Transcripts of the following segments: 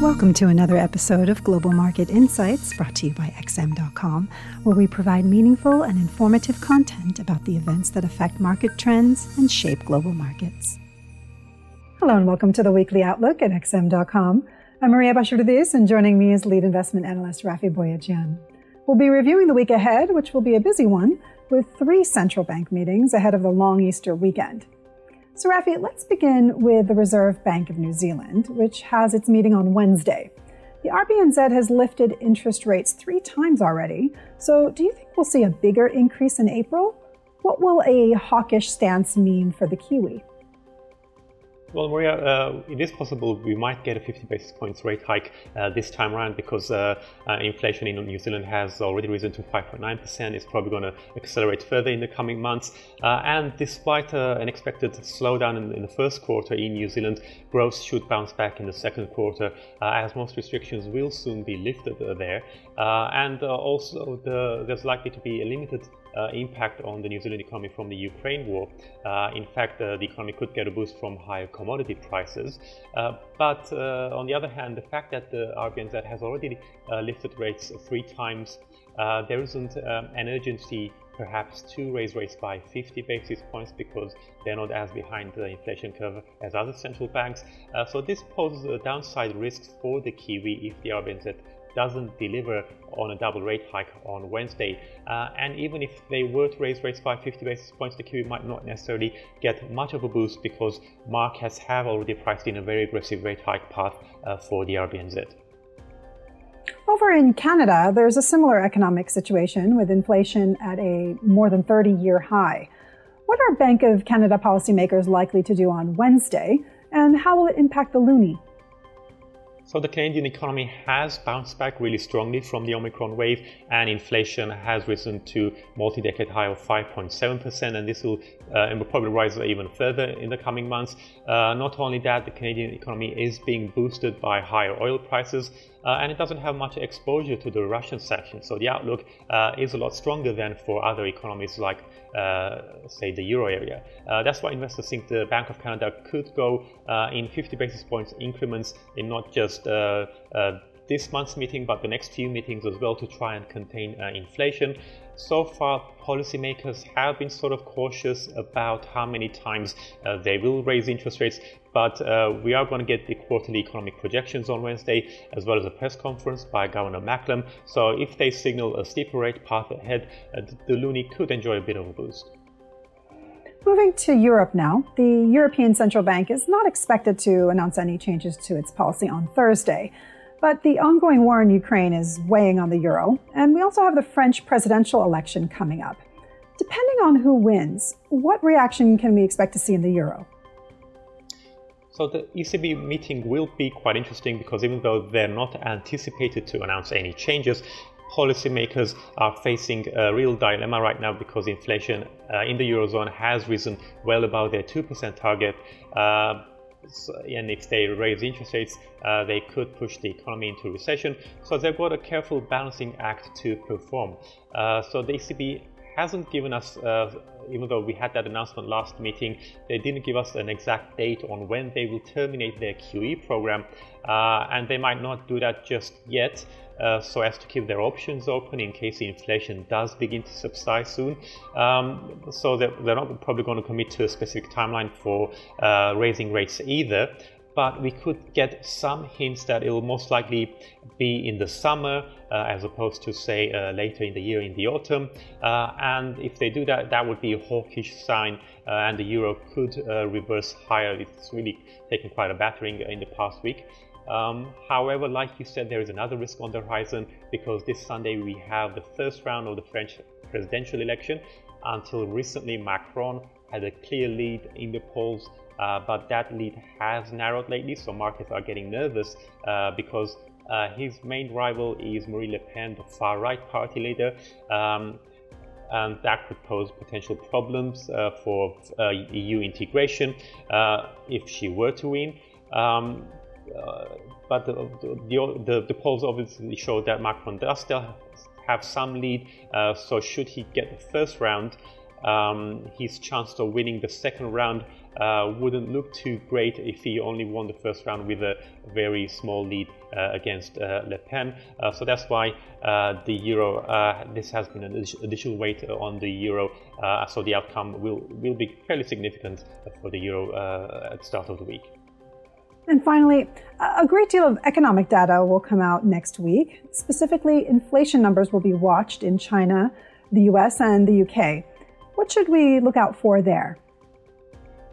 Welcome to another episode of Global Market Insights brought to you by XM.com, where we provide meaningful and informative content about the events that affect market trends and shape global markets. Hello, and welcome to the weekly outlook at XM.com. I'm Maria Bashardis, and joining me is lead investment analyst Rafi Boyadjian. We'll be reviewing the week ahead, which will be a busy one, with three central bank meetings ahead of the long Easter weekend. So, Rafi, let's begin with the Reserve Bank of New Zealand, which has its meeting on Wednesday. The RBNZ has lifted interest rates three times already. So, do you think we'll see a bigger increase in April? What will a hawkish stance mean for the Kiwi? Well, Maria, uh, it is possible we might get a 50 basis points rate hike uh, this time around because uh, uh inflation in New Zealand has already risen to 5.9%. It's probably going to accelerate further in the coming months. Uh, and despite uh, an expected slowdown in, in, the first quarter in New Zealand, growth should bounce back in the second quarter as most restrictions will soon be lifted there. and also, the, there's likely to be a limited uh, impact on the New Zealand economy from the Ukraine war. Uh, in fact, uh, the economy could get a boost from higher commodity prices. Uh, but uh, on the other hand, the fact that the RBNZ has already uh, lifted rates three times, there isn't um, an urgency perhaps to raise rates by 50 basis points because they're not as behind the inflation curve as other central banks. so this poses a downside risk for the Kiwi if the RBNZ doesn't deliver on a double rate hike on Wednesday. Uh, and even if they were to raise rates by 50 basis points, the Kiwi might not necessarily get much of a boost because markets have already priced in a very aggressive rate hike path uh, for the RBNZ. Over in Canada, there's a similar economic situation with inflation at a more than 30 year high. What are Bank of Canada policymakers likely to do on Wednesday, and how will it impact the loonie? So the Canadian economy has bounced back really strongly from the Omicron wave, and inflation has risen to multi-decade high of 5.7%, and this will, uh, will probably rise even further in the coming months. Uh, not only that, the Canadian economy is being boosted by higher oil prices, and it doesn't have much exposure to the Russian sanctions. So the outlook uh, is a lot stronger than for other economies like, uh, say, the euro area. Uh, that's why investors think the Bank of Canada could go uh, in 50 basis points increments in not just uh, this month's meeting, but the next few meetings as well to try and contain inflation so far policymakers have been sort of cautious about how many times uh, they will raise interest rates but uh, we are going to get the quarterly economic projections on Wednesday, as well as a press conference by Governor Macklem. So if they signal a steeper rate path ahead, uh, the loonie could enjoy a bit of a boost. Moving to Europe now, the European Central Bank is not expected to announce any changes to its policy on Thursday. But the ongoing war in Ukraine is weighing on the euro, and we also have the French presidential election coming up. Depending on who wins, what reaction can we expect to see in the euro? So the ECB meeting will be quite interesting because even though they're not anticipated to announce any changes, policymakers are facing a real dilemma right now because inflation uh, in the eurozone has risen well above their 2% target. Uh, and if they raise interest rates, uh, they could push the economy into recession. So they've got a careful balancing act to perform. Uh, so the ECB hasn't given us, uh, even though we had that announcement last meeting, they didn't give us an exact date on when they will terminate their QE program, uh, and they might not do that just yet. Uh, so as to keep their options open in case the inflation does begin to subside soon. Um, so they're, they're, not probably going to commit to a specific timeline for uh, raising rates either but we could get some hints that it will most likely be in the summer uh, as opposed to say uh, later in the year in the autumn. Uh, and if they do that that would be a hawkish sign uh, and the euro could uh, reverse higher. It's really taken quite a battering in the past week. Um, however, like you said, there is another risk on the horizon because this Sunday we have the first round of the French presidential election. Until recently, Macron had a clear lead in the polls uh, but that lead has narrowed lately, so markets are getting nervous uh, because uh, his main rival is Marine Le Pen, the far right party leader. Um, and that could pose potential problems uh, for uh, EU integration uh, if she were to win. Um, but the, the, the, the, polls obviously show that Macron does still have some lead, so should he get the first round, um, his chance of winning the second round uh, wouldn't look too great if he only won the first round with a very small lead uh, against uh, Le Pen. Uh, so that's why uh, the euro, uh, this has been an additional weight on the euro. so the outcome will, will be fairly significant for the euro at the start of the week. And finally, a great deal of economic data will come out next week. Specifically, inflation numbers will be watched in China, the US, and the UK. What should we look out for there?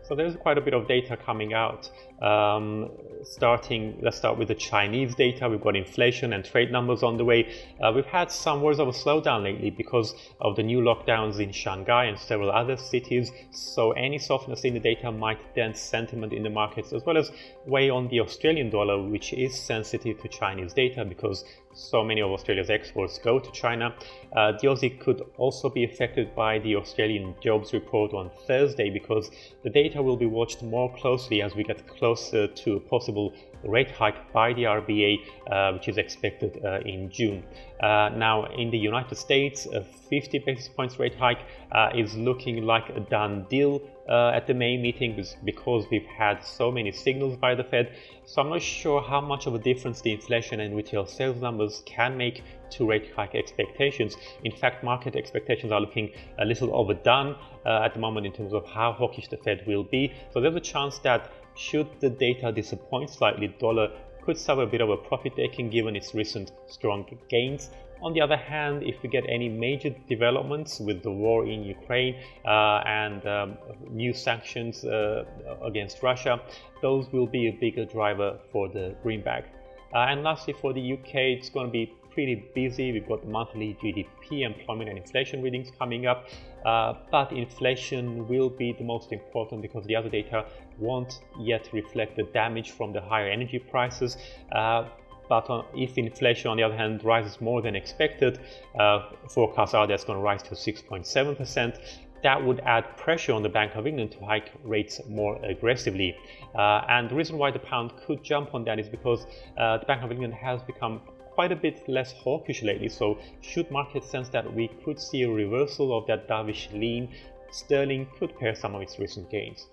So there's quite a bit of data coming out. Um, starting, let's start with the Chinese data. We've got inflation and trade numbers on the way. Uh, we've had some words of a slowdown lately because of the new lockdowns in Shanghai and several other cities. So any softness in the data might dent sentiment in the markets as well as weigh on the Australian dollar, which is sensitive to Chinese data because so many of Australia's exports go to China. Uh, the Aussie could also be affected by the Australian jobs report on Thursday because the data will be watched more closely as we get closer to possible rate hike by the RBA, uh, which is expected uh, in June. Uh, now, in the United States, a 50 basis points rate hike uh, is looking like a done deal uh, at the May meeting because we've had so many signals by the Fed. So I'm not sure how much of a difference the inflation and retail sales numbers can make to rate hike expectations. In fact, market expectations are looking a little overdone uh, at the moment in terms of how hawkish the Fed will be. So there's a chance that should the data disappoint slightly, dollar could suffer a bit of a profit taking given its recent strong gains. On the other hand, if we get any major developments with the war in Ukraine uh, and um, new sanctions uh, against Russia, those will be a bigger driver for the greenback. Uh, and lastly, for the UK, it's going to be pretty busy. We've got monthly GDP, employment, and inflation readings coming up. Uh, but inflation will be the most important because the other data won't yet reflect the damage from the higher energy prices. Uh, but if inflation, on the other hand, rises more than expected, uh, forecasts are that's going to rise to 6.7%. That would add pressure on the Bank of England to hike rates more aggressively. Uh, and the reason why the pound could jump on that is because uh, the Bank of England has become quite a bit less hawkish lately. So, should markets sense that we could see a reversal of that dovish lean, sterling could pare some of its recent gains.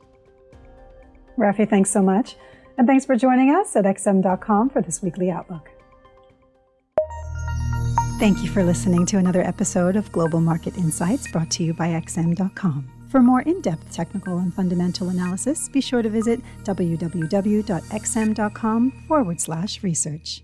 Rafi, thanks so much. And thanks for joining us at xm.com for this weekly outlook. Thank you for listening to another episode of Global Market Insights brought to you by xm.com. For more in depth technical and fundamental analysis, be sure to visit www.xm.com forward slash research.